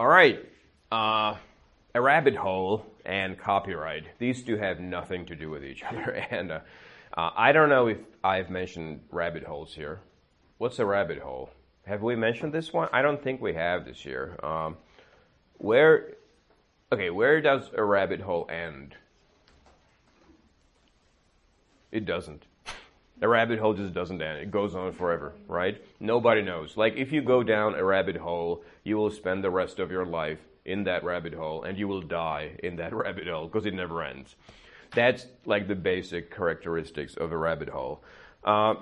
All right. Uh, a rabbit hole and copyright. These two have nothing to do with each other. And uh, uh, I don't know if I've mentioned rabbit holes here. What's a rabbit hole? Have we mentioned this one? I don't think we have this year. Um, where, okay, where does a rabbit hole end? It doesn't. A rabbit hole just doesn't end. It goes on forever, right? Nobody knows. Like if you go down a rabbit hole, you will spend the rest of your life in that rabbit hole and you will die in that rabbit hole because it never ends. That's like the basic characteristics of a rabbit hole. Uh,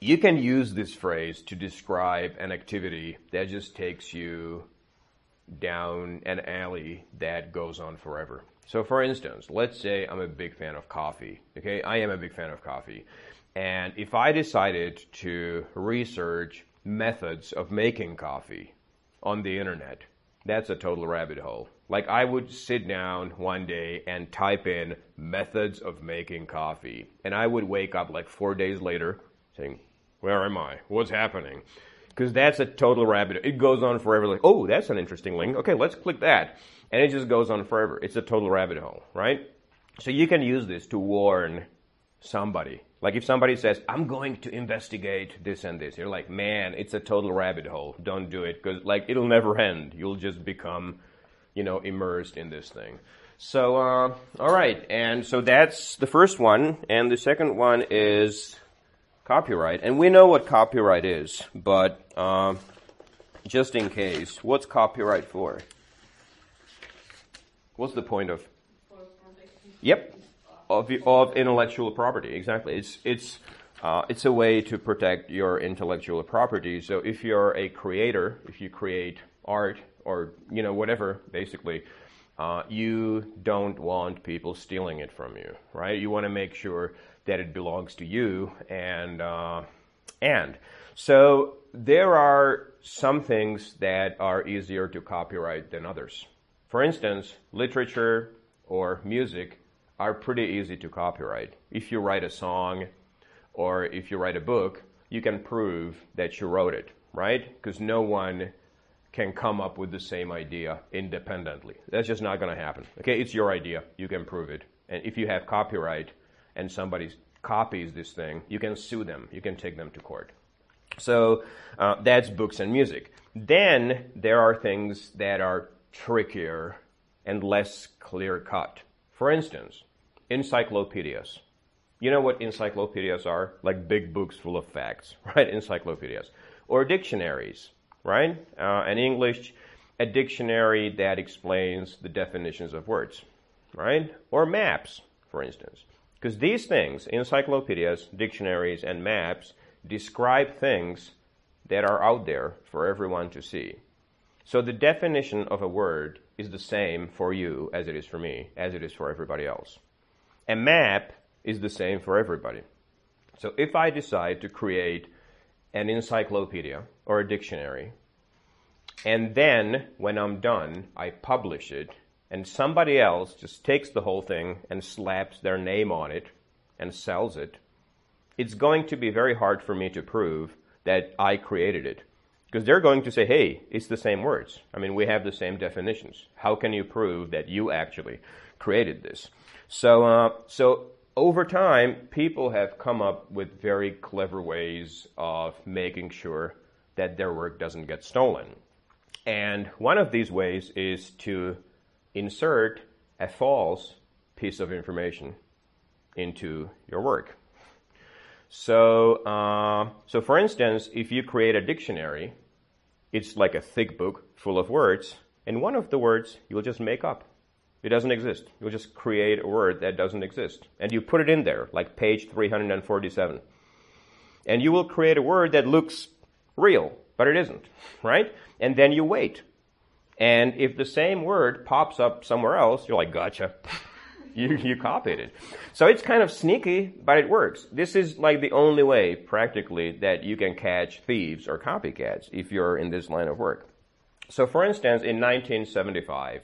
you can use this phrase to describe an activity that just takes you down an alley that goes on forever. So for instance, let's say I'm a big fan of coffee. Okay, I am a big fan of coffee. And if I decided to research methods of making coffee on the internet, that's a total rabbit hole. Like I would sit down one day and type in methods of making coffee, and I would wake up like four days later saying, "Where am I? What's happening?" Because that's a total rabbit. It goes on forever. Like, oh, that's an interesting link. Okay, let's click that, and it just goes on forever. It's a total rabbit hole, right? So you can use this to warn somebody. Like if somebody says, I'm going to investigate this and this, you're like, man, it's a total rabbit hole. Don't do it because like it'll never end. You'll just become, you know, immersed in this thing. So, uh, all right. And so that's the first one. And the second one is copyright. And we know what copyright is, but, uh, just in case, what's copyright for? What's the point of? Yep of, of intellectual property. Exactly. It's, it's, uh, it's a way to protect your intellectual property. So if you're a creator, if you create art or, you know, whatever, basically, uh, you don't want people stealing it from you, right? You want to make sure that it belongs to you and, uh, and. So there are some things that are easier to copyright than others. For instance, literature or music are pretty easy to copyright. If you write a song or if you write a book, you can prove that you wrote it, right? Because no one can come up with the same idea independently. That's just not going to happen. Okay, it's your idea. You can prove it. And if you have copyright and somebody copies this thing, you can sue them. You can take them to court. So uh, that's books and music. Then there are things that are trickier and less clear cut. For instance, encyclopedias. You know what encyclopedias are? Like big books full of facts, right? Encyclopedias. Or dictionaries, right? Uh, in English, a dictionary that explains the definitions of words, right? Or maps, for instance. Because these things, encyclopedias, dictionaries, and maps, describe things that are out there for everyone to see. So the definition of a word is the same for you as it is for me, as it is for everybody else. A map is the same for everybody. So if I decide to create an encyclopedia or a dictionary, and then when I'm done, I publish it, and somebody else just takes the whole thing and slaps their name on it and sells it, it's going to be very hard for me to prove that I created it. Because they're going to say, hey, it's the same words. I mean, we have the same definitions. How can you prove that you actually created this? So, uh, so over time, people have come up with very clever ways of making sure that their work doesn't get stolen. And one of these ways is to insert a false piece of information into your work. So, uh, so for instance, if you create a dictionary, it's like a thick book full of words, and one of the words you'll just make up. It doesn't exist. You'll just create a word that doesn't exist. And you put it in there, like page 347. And you will create a word that looks real, but it isn't, right? And then you wait. And if the same word pops up somewhere else, you're like, gotcha. you, you copied it. So it's kind of sneaky, but it works. This is like the only way, practically, that you can catch thieves or copycats if you're in this line of work. So for instance, in 1975,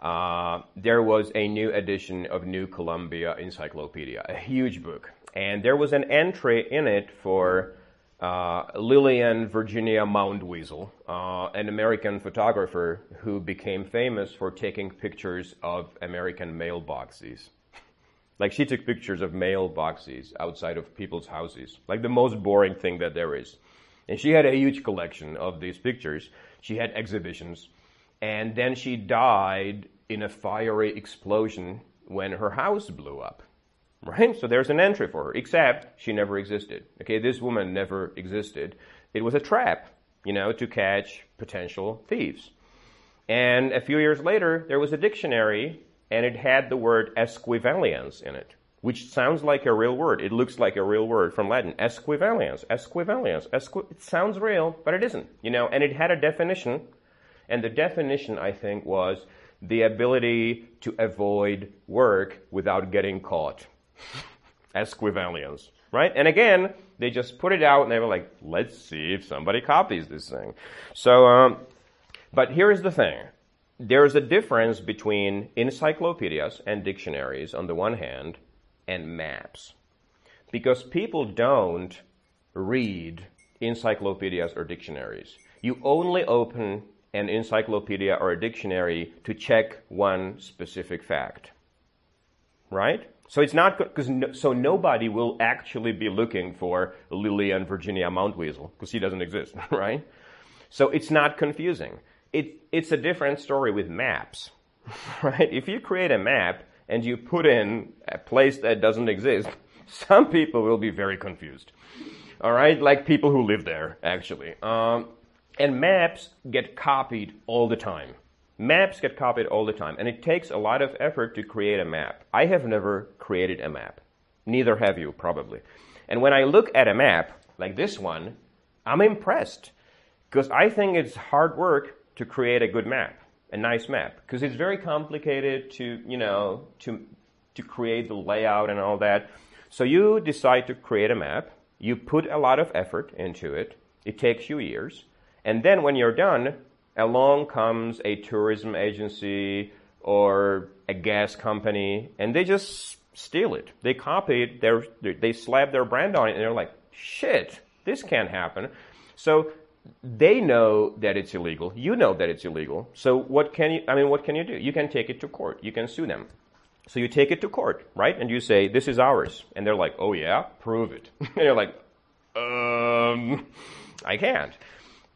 uh, there was a new edition of New Columbia Encyclopedia, a huge book. And there was an entry in it for uh, Lillian Virginia Mountweazel, uh, an American photographer who became famous for taking pictures of American mailboxes. like she took pictures of mailboxes outside of people's houses, like the most boring thing that there is. And she had a huge collection of these pictures. She had exhibitions. And then she died in a fiery explosion when her house blew up. Right? So there's an entry for her, except she never existed. Okay, this woman never existed. It was a trap, you know, to catch potential thieves. And a few years later, there was a dictionary, and it had the word esquivalience in it, which sounds like a real word. It looks like a real word from Latin. Esquivalience, esquivalience, esqui- it sounds real, but it isn't, you know, and it had a definition, and the definition, I think, was the ability to avoid work without getting caught. Esquivalience, right? And again, they just put it out and they were like, let's see if somebody copies this thing. So, um, but here's the thing. There's a difference between encyclopedias and dictionaries on the one hand and maps. Because people don't read encyclopedias or dictionaries. You only open an encyclopedia or a dictionary to check one specific fact. Right? So it's not because no, so nobody will actually be looking for Lillian Virginia Mountweazel because he doesn't exist, right? So it's not confusing. It, it's a different story with maps, right? If you create a map and you put in a place that doesn't exist, some people will be very confused. All right, like people who live there, actually. Um, and maps get copied all the time. Maps get copied all the time, and it takes a lot of effort to create a map. I have never created a map. Neither have you, probably. And when I look at a map, like this one, I'm impressed. Because I think it's hard work to create a good map, a nice map. Because it's very complicated to, you know, to, to create the layout and all that. So you decide to create a map, you put a lot of effort into it, it takes you years, and then when you're done, along comes a tourism agency or a gas company, and they just steal it. They copy it, they slap their brand on it, and they're like, shit, this can't happen. So they know that it's illegal. You know that it's illegal. So what can you, I mean, what can you do? You can take it to court. You can sue them. So you take it to court, right? And you say, this is ours. And they're like, oh yeah, prove it. and you're like, um, I can't.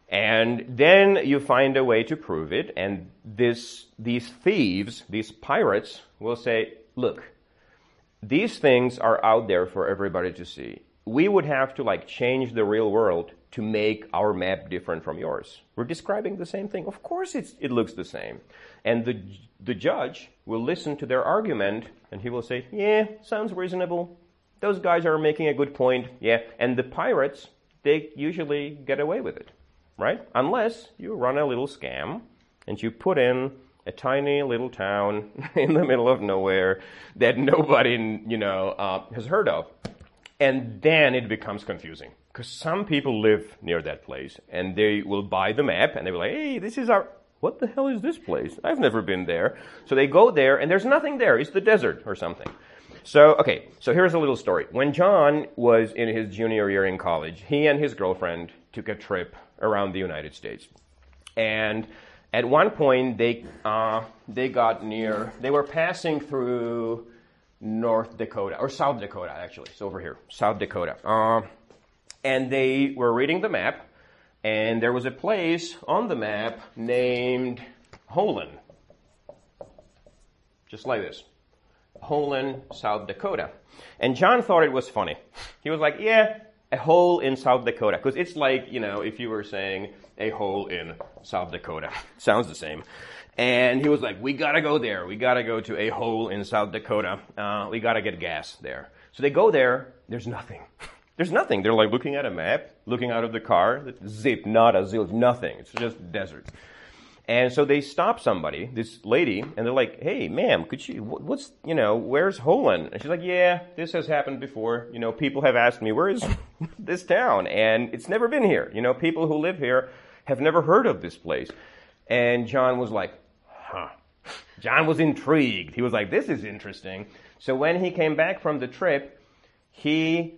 And then you find a way to prove it, and this, these thieves, these pirates, will say, look, these things are out there for everybody to see. We would have to like change the real world to make our map different from yours. We're describing the same thing. Of course it looks the same. And the, the judge will listen to their argument and he will say, yeah, sounds reasonable. Those guys are making a good point. Yeah. And the pirates, they usually get away with it right? Unless you run a little scam and you put in a tiny little town in the middle of nowhere that nobody, you know, uh, has heard of. And then it becomes confusing because some people live near that place and they will buy the map and they will like, hey, this is our, what the hell is this place? I've never been there. So they go there and there's nothing there. It's the desert or something. So, okay, so here's a little story. When John was in his junior year in college, he and his girlfriend took a trip around the United States. And at one point, they, uh, they got near, they were passing through North Dakota, or South Dakota, actually. It's over here, South Dakota. Uh, and they were reading the map, and there was a place on the map named Holon. Just like this. Holon, South Dakota. And John thought it was funny. He was like, yeah, a hole in South Dakota. Because it's like, you know, if you were saying a hole in South Dakota. Sounds the same. And he was like, we gotta go there. We gotta go to a hole in South Dakota. Uh, we gotta get gas there. So they go there. There's nothing. There's nothing. They're like looking at a map, looking out of the car. Zip, nada, zilch, nothing. It's just desert. And so they stop somebody, this lady, and they're like, "Hey, ma'am, could you? What's you know? Where's Holon?" And she's like, "Yeah, this has happened before. You know, people have asked me where is this town, and it's never been here. You know, people who live here have never heard of this place." And John was like, "Huh." John was intrigued. He was like, "This is interesting." So when he came back from the trip, he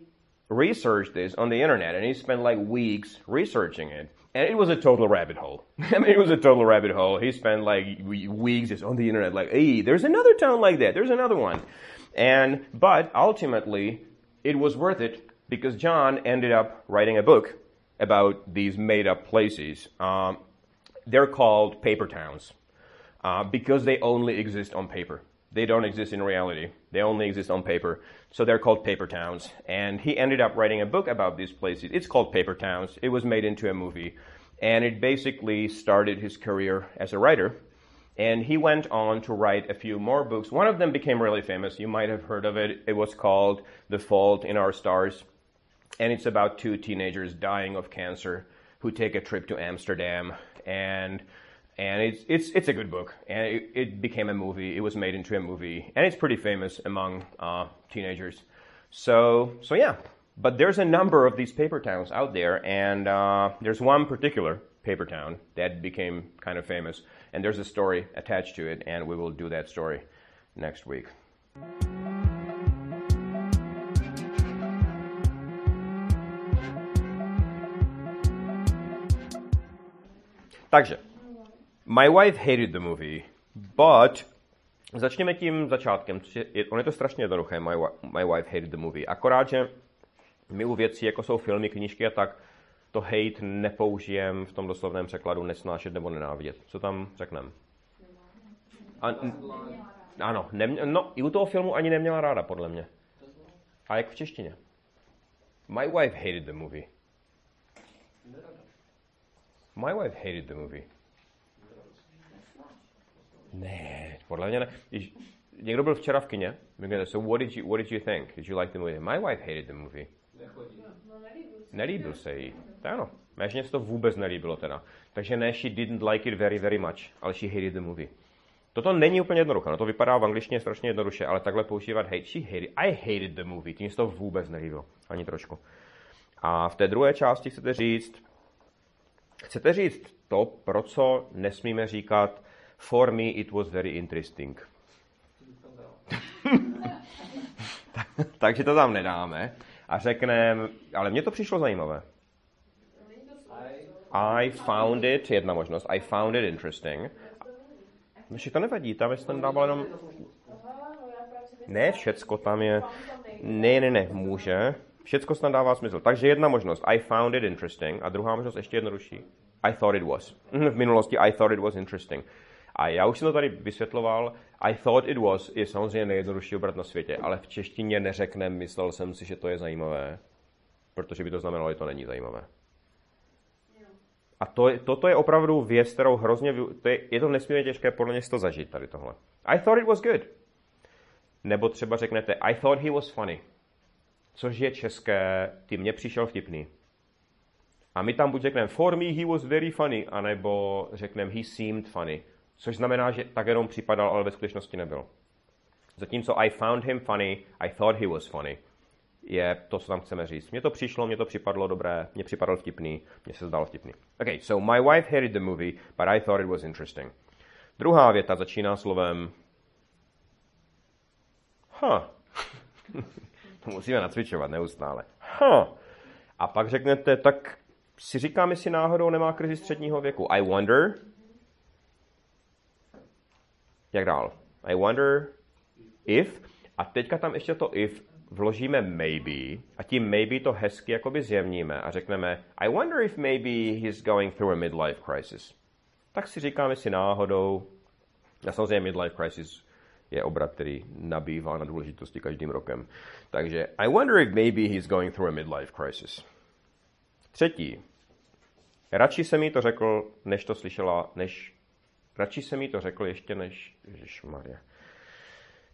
researched this on the internet and he spent like weeks researching it. And it was a total rabbit hole. I mean, it was a total rabbit hole. He spent like weeks just on the internet, like, hey, there's another town like that. There's another one. And, but ultimately, it was worth it because John ended up writing a book about these made up places. Um, they're called paper towns uh, because they only exist on paper. They don't exist in reality. They only exist on paper. So they're called paper towns. And he ended up writing a book about these places. It's called Paper Towns. It was made into a movie. And it basically started his career as a writer. And he went on to write a few more books. One of them became really famous. You might have heard of it. It was called The Fault in Our Stars. And it's about two teenagers dying of cancer who take a trip to Amsterdam. And and it's it's it's a good book, and it, it, became a movie. It was made into a movie, and it's pretty famous among uh, teenagers. So so yeah, but there's a number of these paper towns out there, and uh, there's one particular paper town that became kind of famous, and there's a story attached to it, and we will do that story next week. Takže My wife hated the movie, but začněme tím začátkem. On je to strašně jednoduché, my, my wife hated the movie. Akorát, že my u věcí, jako jsou filmy, knížky a tak, to hate nepoužijem v tom doslovném překladu nesnášet nebo nenávidět. Co tam řekneme? A, ano, nemě, no, i u toho filmu ani neměla ráda, podle mě. A jak v češtině? My wife hated the movie. My wife hated the movie. Ne, podle mě ne. Někdo byl včera v kině, so what did you, what did you think? Did you like the movie? My wife hated the movie. Nelíbil se jí. To ano. Méně se to vůbec nelíbilo teda. Takže ne, she didn't like it very, very much, ale she hated the movie. Toto není úplně jednoduché. No to vypadá v angličtině strašně jednoduše, ale takhle používat hate. She hated, I hated the movie. Tím se to vůbec nelíbilo. Ani trošku. A v té druhé části chcete říct, chcete říct to, pro co nesmíme říkat For me it was very interesting. Takže to tam nedáme a řekneme, ale mně to přišlo zajímavé. I found it, jedna možnost, I found it interesting. Ještě to nevadí, tam je tam dával jenom... Ne, všecko tam je... Ne, ne, ne, může. Všecko tam dává smysl. Takže jedna možnost, I found it interesting. A druhá možnost ještě jednodušší. I thought it was. V minulosti I thought it was interesting. A já už jsem to tady vysvětloval. I thought it was je samozřejmě nejjednodušší obrat na světě, ale v češtině neřekne, myslel jsem si, že to je zajímavé, protože by to znamenalo, že to není zajímavé. A to, toto je opravdu věc, kterou hrozně, to je, je to nesmírně těžké podle mě to zažít tady tohle. I thought it was good. Nebo třeba řeknete, I thought he was funny. Což je české, ty mě přišel vtipný. A my tam buď řekneme, for me he was very funny, anebo řekneme, he seemed funny. Což znamená, že tak jenom připadal, ale ve skutečnosti nebyl. Zatímco I found him funny, I thought he was funny, je to, co tam chceme říct. Mně to přišlo, mně to připadlo dobré, mně připadal vtipný, mně se zdal vtipný. Okay, so my wife hated the movie, but I thought it was interesting. Druhá věta začíná slovem huh. musíme nacvičovat neustále. Huh. A pak řeknete, tak si říkám, jestli náhodou nemá krizi středního věku. I wonder jak dál? I wonder if. A teďka tam ještě to if vložíme maybe a tím maybe to hezky jakoby zjevníme a řekneme I wonder if maybe he's going through a midlife crisis. Tak si říkáme si náhodou, a samozřejmě midlife crisis je obrat, který nabývá na důležitosti každým rokem. Takže I wonder if maybe he's going through a midlife crisis. Třetí. Radši se mi to řekl, než to slyšela, než Radši se mi to řekl ještě než... Maria.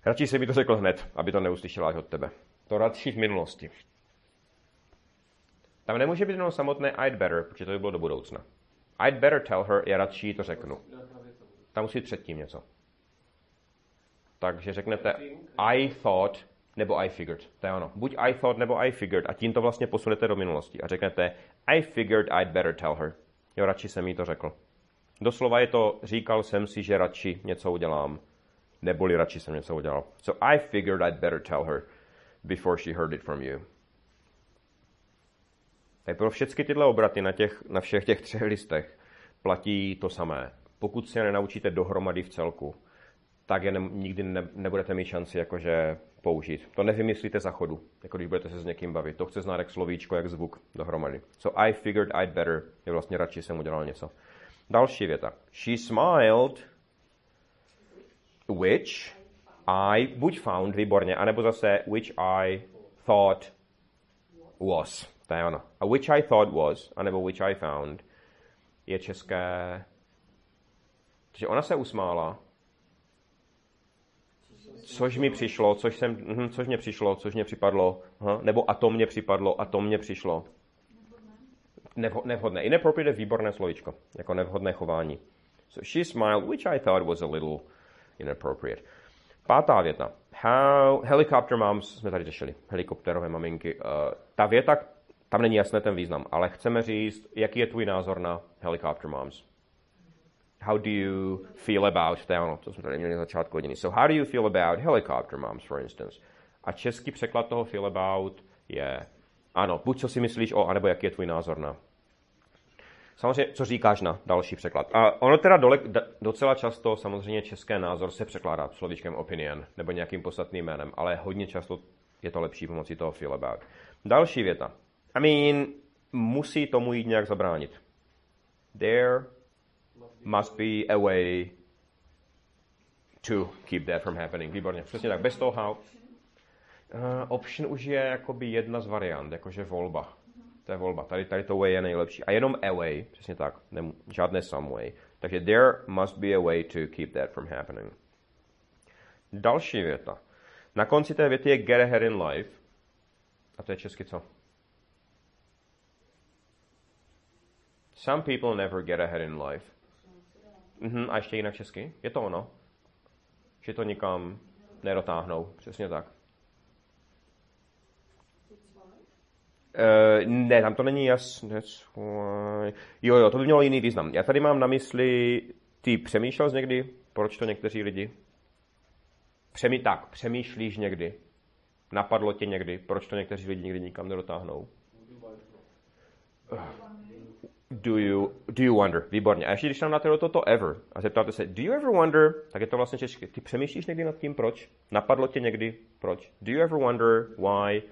Radši se mi to řekl hned, aby to neuslyšela až od tebe. To radši v minulosti. Tam nemůže být jenom samotné I'd better, protože to by bylo do budoucna. I'd better tell her, já radši to řeknu. Tam musí předtím něco. Takže řeknete I thought nebo I figured. To je ono. Buď I thought nebo I figured a tím to vlastně posunete do minulosti. A řeknete I figured I'd better tell her. Jo, radši jsem jí to řekl. Doslova je to, říkal jsem si, že radši něco udělám, neboli radši jsem něco udělal. So I figured I'd better tell her before she heard it from you. Tak pro všechny tyhle obraty na, těch, na všech těch třech listech platí to samé. Pokud si je nenaučíte dohromady v celku, tak je ne, nikdy ne, nebudete mít šanci jakože použít. To nevymyslíte za chodu, jako když budete se s někým bavit. To chce znát jak slovíčko, jak zvuk dohromady. So I figured I'd better, je vlastně radši jsem udělal něco. Další věta. She smiled, which I buď found, výborně, anebo zase which I thought was. To je ono. A which I thought was, anebo which I found, je české... Takže ona se usmála, což mi přišlo, což, jsem, hm, což mě přišlo, což mě připadlo, aha, nebo a to mě připadlo, a to mě přišlo. Nevhodné. nevhodné. Inappropriate je výborné slovíčko, jako nevhodné chování. So she smiled, which I thought was a little inappropriate. Pátá věta. How, helicopter moms jsme tady řešili, helikopterové maminky. Uh, ta věta, tam není jasné ten význam, ale chceme říct, jaký je tvůj názor na helicopter moms. How do you feel about, ono, to jsme tady měli na začátku hodiny. So how do you feel about helicopter moms, for instance? A český překlad toho feel about je, ano, buď co si myslíš o, anebo jaký je tvůj názor na. Samozřejmě, co říkáš na další překlad. A ono teda dole, docela často samozřejmě české názor se překládá slovíčkem opinion nebo nějakým podstatným jménem, ale hodně často je to lepší pomocí toho feel about. Další věta. I mean, musí tomu jít nějak zabránit. There must be a way to keep that from happening. Výborně, přesně tak. Bez toho how. Uh, option už je jakoby jedna z variant, jakože volba. To je volba. Tady, tady to way je nejlepší. A jenom a way, přesně tak. Nem, žádné some way. Takže there must be a way to keep that from happening. Další věta. Na konci té věty je get ahead in life. A to je česky co? Some people never get ahead in life. Mhm, a ještě jinak česky? Je to ono? Že to nikam nedotáhnou. Přesně tak. Uh, ne, tam to není jasné. Jo, jo, to by mělo jiný význam. Já tady mám na mysli, ty přemýšlel jsi někdy, proč to někteří lidi? Přemý, tak, přemýšlíš někdy. Napadlo tě někdy, proč to někteří lidi někdy nikam nedotáhnou? Uh do you, do you wonder? Výborně. A ještě když tam dáte toto ever a zeptáte se, do you ever wonder, tak je to vlastně česky. Ty přemýšlíš někdy nad tím, proč? Napadlo tě někdy, proč? Do you ever wonder why?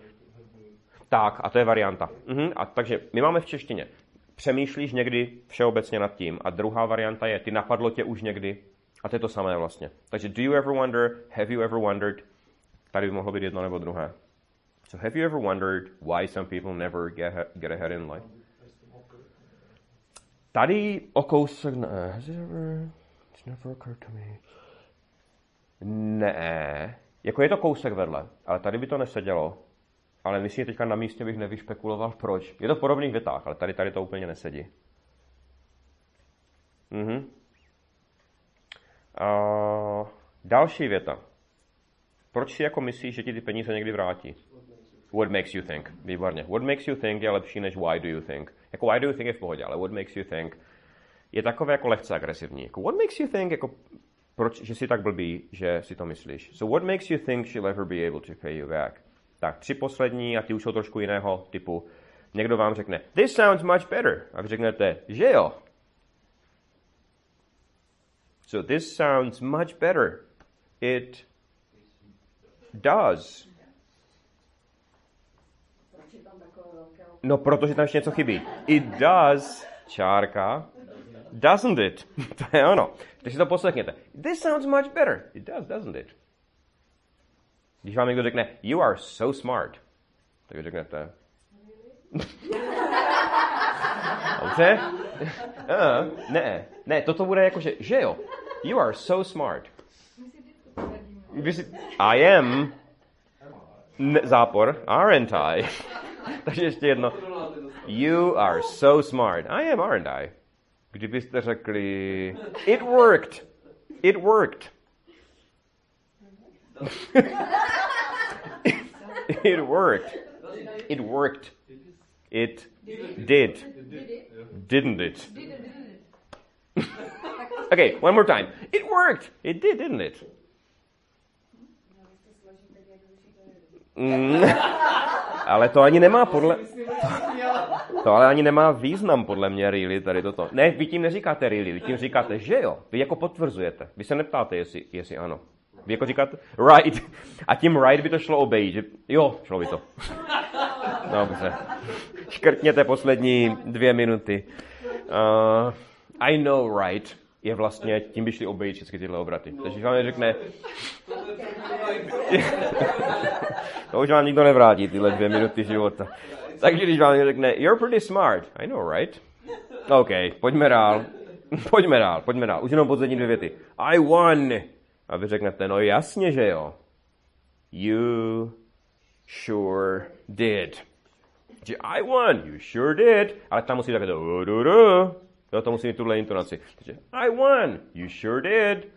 Tak, a to je varianta. Mhm, a takže my máme v češtině. Přemýšlíš někdy všeobecně nad tím. A druhá varianta je, ty napadlo tě už někdy. A to je to samé vlastně. Takže do you ever wonder, have you ever wondered? Tady by mohlo být jedno nebo druhé. So have you ever wondered why some people never get, get ahead in life? Tady o kousek ne. Has it ever, it's never occurred to me. Ne. Jako je to kousek vedle, ale tady by to nesedělo. Ale myslím, že teďka na místě bych nevyšpekuloval proč. Je to v podobných větách, ale tady, tady to úplně nesedí. Mhm. A další věta. Proč si jako myslíš, že ti ty peníze někdy vrátí? What makes you think? Výborně. What makes you think je lepší než why do you think. Jako why do you think je v pohodě, ale what makes you think je takové jako lehce agresivní. Jako what makes you think, jako proč, že jsi tak blbý, že si to myslíš. So what makes you think she'll ever be able to pay you back? Tak tři poslední a ty už jsou trošku jiného typu. Někdo vám řekne, this sounds much better. A vy řeknete, že jo. So this sounds much better. It does. No, protože tam ještě něco chybí. It does, čárka, doesn't it? to je ono. Když si to poslechněte. This sounds much better. It does, doesn't it? Když vám někdo řekne, you are so smart, tak vy řeknete, Dobře? Uh, ne, ne, toto bude jako, že, že jo. You are so smart. I am. Ne, zápor. Aren't I? Takže ještě jedno. You are so smart. I am, aren't I? Kdybyste řekli, it worked. It worked. it worked. It worked. It did. Didn't it? okay, one more time. It worked. It did, didn't it? Ale to ani nemá podle... To ale ani nemá význam, podle mě, really, tady toto. Ne, vy tím neříkáte really, vy tím říkáte, že jo. Vy jako potvrzujete. Vy se neptáte, jestli, jestli ano. Vy jako říkáte, right. A tím right by to šlo obejít, že jo, šlo by to. Dobře. Škrtněte poslední dvě minuty. Uh, I know right je vlastně, tím by šli obejít všechny tyhle obraty. Takže když vám řekne, to už vám nikdo nevrátí, tyhle dvě minuty života. Takže když vám řekne, you're pretty smart, I know, right? OK, pojďme dál. pojďme dál, pojďme dál. Už jenom poslední dvě věty. I won. A vy řeknete, no jasně, že jo. You sure did. I won, you sure did. Ale tam musí takhle to, Jo, to musí mít tuhle intonaci. Takže, I won, you sure did.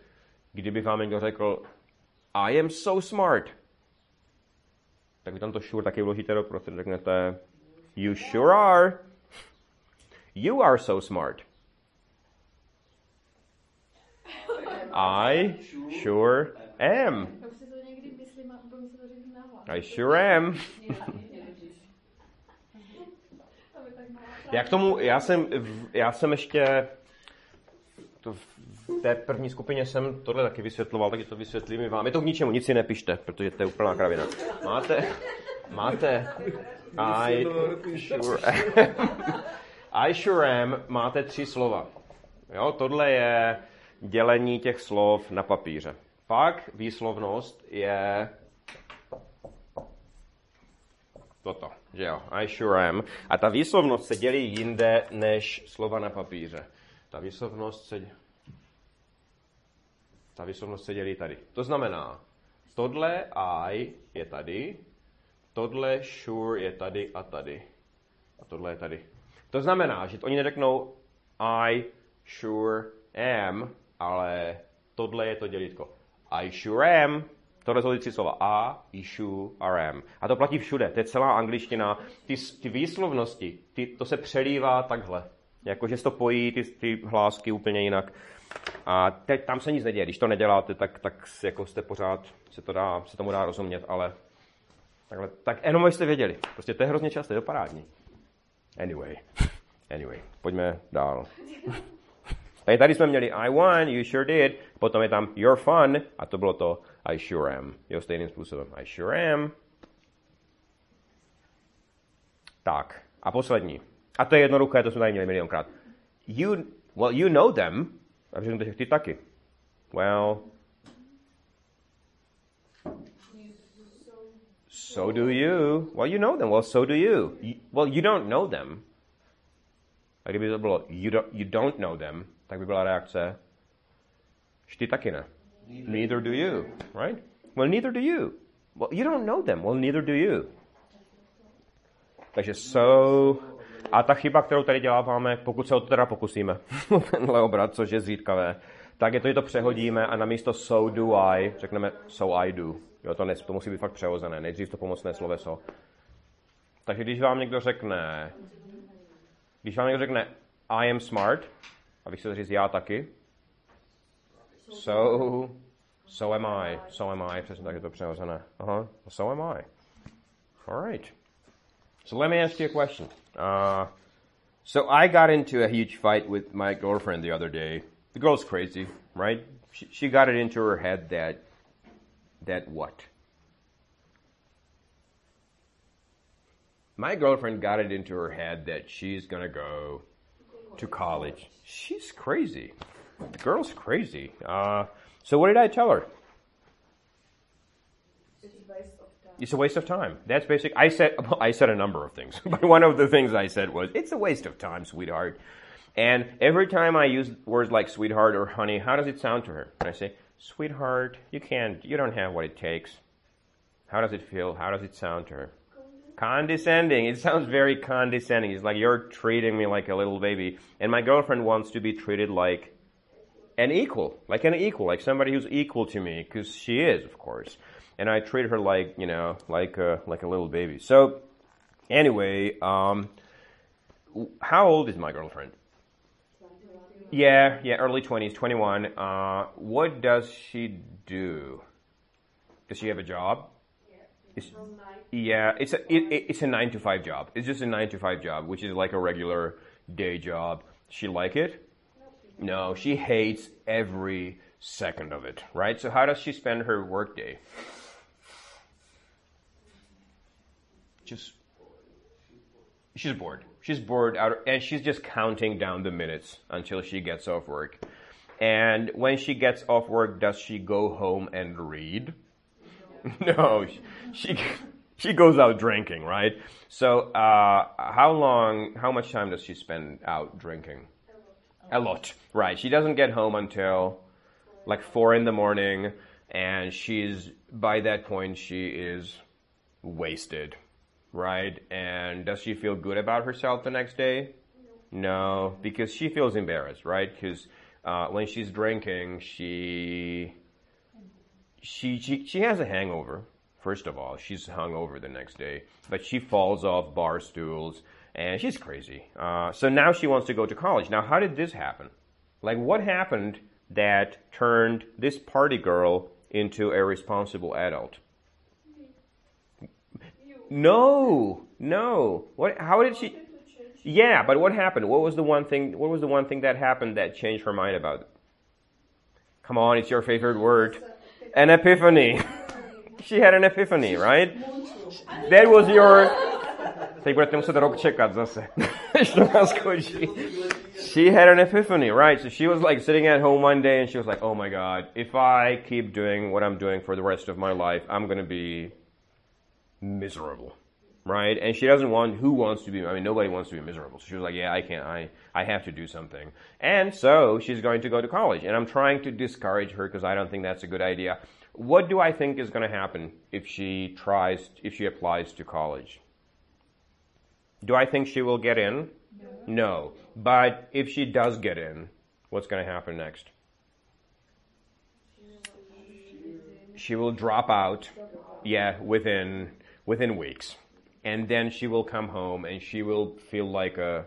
Kdyby vám někdo řekl, I am so smart, tak vy tam to sure taky vložíte do prostředí. Řeknete, you sure are. You are so smart. I sure am. I sure am. Já k tomu, já jsem, já jsem ještě to v té první skupině jsem tohle taky vysvětloval, taky to vysvětlím i vám. Je to k ničemu, nic si nepište, protože to je úplná kravina. Máte, máte, I sure I sure am, máte tři slova. Jo, tohle je dělení těch slov na papíře. Pak výslovnost je toto, že jo, I sure am. A ta výslovnost se dělí jinde než slova na papíře. Ta výslovnost se, ta výslovnost se dělí tady. To znamená, tohle I je tady, tohle sure je tady a tady. A tohle je tady. To znamená, že oni neřeknou I sure am, ale tohle je to dělítko. I sure am, Tohle jsou ty tři slova. A, issue am. A to platí všude. To je celá angličtina. Ty, ty výslovnosti, ty, to se přelívá takhle. Jakože se to pojí ty, ty hlásky úplně jinak. A teď tam se nic neděje. Když to neděláte, tak, tak jako jste pořád, se, to dá, se tomu dá rozumět, ale takhle, tak jenom jste věděli. Prostě to je hrozně časté, je to parádní. Anyway. Anyway, pojďme dál. A tady jsme měli I won, you sure did, potom je tam you're fun, a to bylo to I sure am. Jo, stejným způsobem. I sure am. Tak, a poslední. A to je jednoduché, to jsme tady měli milionkrát. You, well, you know them. A řeknete, že ty taky. Well, so do you. Well, you know them. Well, so do you. you well, you don't know them. A kdyby to bylo you don't, you don't know them, tak by byla reakce, že ty taky ne. Neither do you, right? Well, neither do you. Well, you don't know them. Well, neither do you. Takže so, a ta chyba, kterou tady děláváme, pokud se o to teda pokusíme, tenhle obrat, což je zřídkavé, tak je to, že to přehodíme a namísto so do I řekneme so I do. Jo, to, ne, to musí být fakt přehozené. Nejdřív to pomocné sloveso. Takže když vám někdo řekne, když vám někdo řekne I am smart, a vy chcete říct já taky, So, so am I. So am I. Přesně tak je to přehozené. Uh-huh. So am I. All right. So let me ask you a question. Uh, so I got into a huge fight with my girlfriend the other day. The girl's crazy, right? She, she got it into her head that, that what? My girlfriend got it into her head that she's gonna go to college. She's crazy. The girl's crazy. Uh, so what did I tell her? It's a waste of time. That's basic. I said I said a number of things, but one of the things I said was, "It's a waste of time, sweetheart." And every time I use words like sweetheart or honey, how does it sound to her? And I say, "Sweetheart, you can't. You don't have what it takes." How does it feel? How does it sound to her? Condescending. It sounds very condescending. It's like you're treating me like a little baby, and my girlfriend wants to be treated like an equal, like an equal, like somebody who's equal to me, because she is, of course. And I treat her like, you know, like a, like a little baby. So, anyway, um, how old is my girlfriend? Yeah, yeah, early 20s, 21. Uh, what does she do? Does she have a job? It's, yeah, it's a it, it's a nine to five job. It's just a nine to five job, which is like a regular day job. She like it? No, she hates every second of it. Right. So how does she spend her workday? Just she's bored. She's bored out, and she's just counting down the minutes until she gets off work. And when she gets off work, does she go home and read? no, she she goes out drinking, right? So, uh, how long, how much time does she spend out drinking? A lot, right? She doesn't get home until like four in the morning, and she's by that point she is wasted, right? And does she feel good about herself the next day? No, because she feels embarrassed, right? Because uh, when she's drinking, she she, she, she has a hangover. First of all, she's hungover the next day, but she falls off bar stools and she's crazy. Uh, so now she wants to go to college. Now, how did this happen? Like, what happened that turned this party girl into a responsible adult? No, no. What? How did she? Yeah, but what happened? What was the one thing? What was the one thing that happened that changed her mind about it? Come on, it's your favorite word. An epiphany. she had an epiphany, right? That was your... Teď budete muset rok čekat zase. she had an epiphany, right? So she was like sitting at home one day and she was like, oh my god, if I keep doing what I'm doing for the rest of my life, I'm gonna be miserable. Right? And she doesn't want, who wants to be, I mean, nobody wants to be miserable. So she was like, yeah, I can't, I, I have to do something. And so she's going to go to college. And I'm trying to discourage her because I don't think that's a good idea. What do I think is going to happen if she tries, if she applies to college? Do I think she will get in? No. no. But if she does get in, what's going to happen next? She will drop out, yeah, within within weeks. And then she will come home and she will feel like a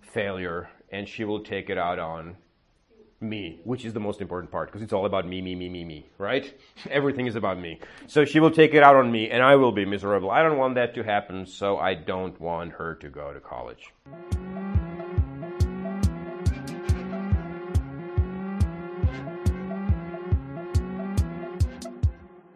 failure and she will take it out on me, which is the most important part because it's all about me, me, me, me, me, right? Everything is about me. So she will take it out on me and I will be miserable. I don't want that to happen, so I don't want her to go to college.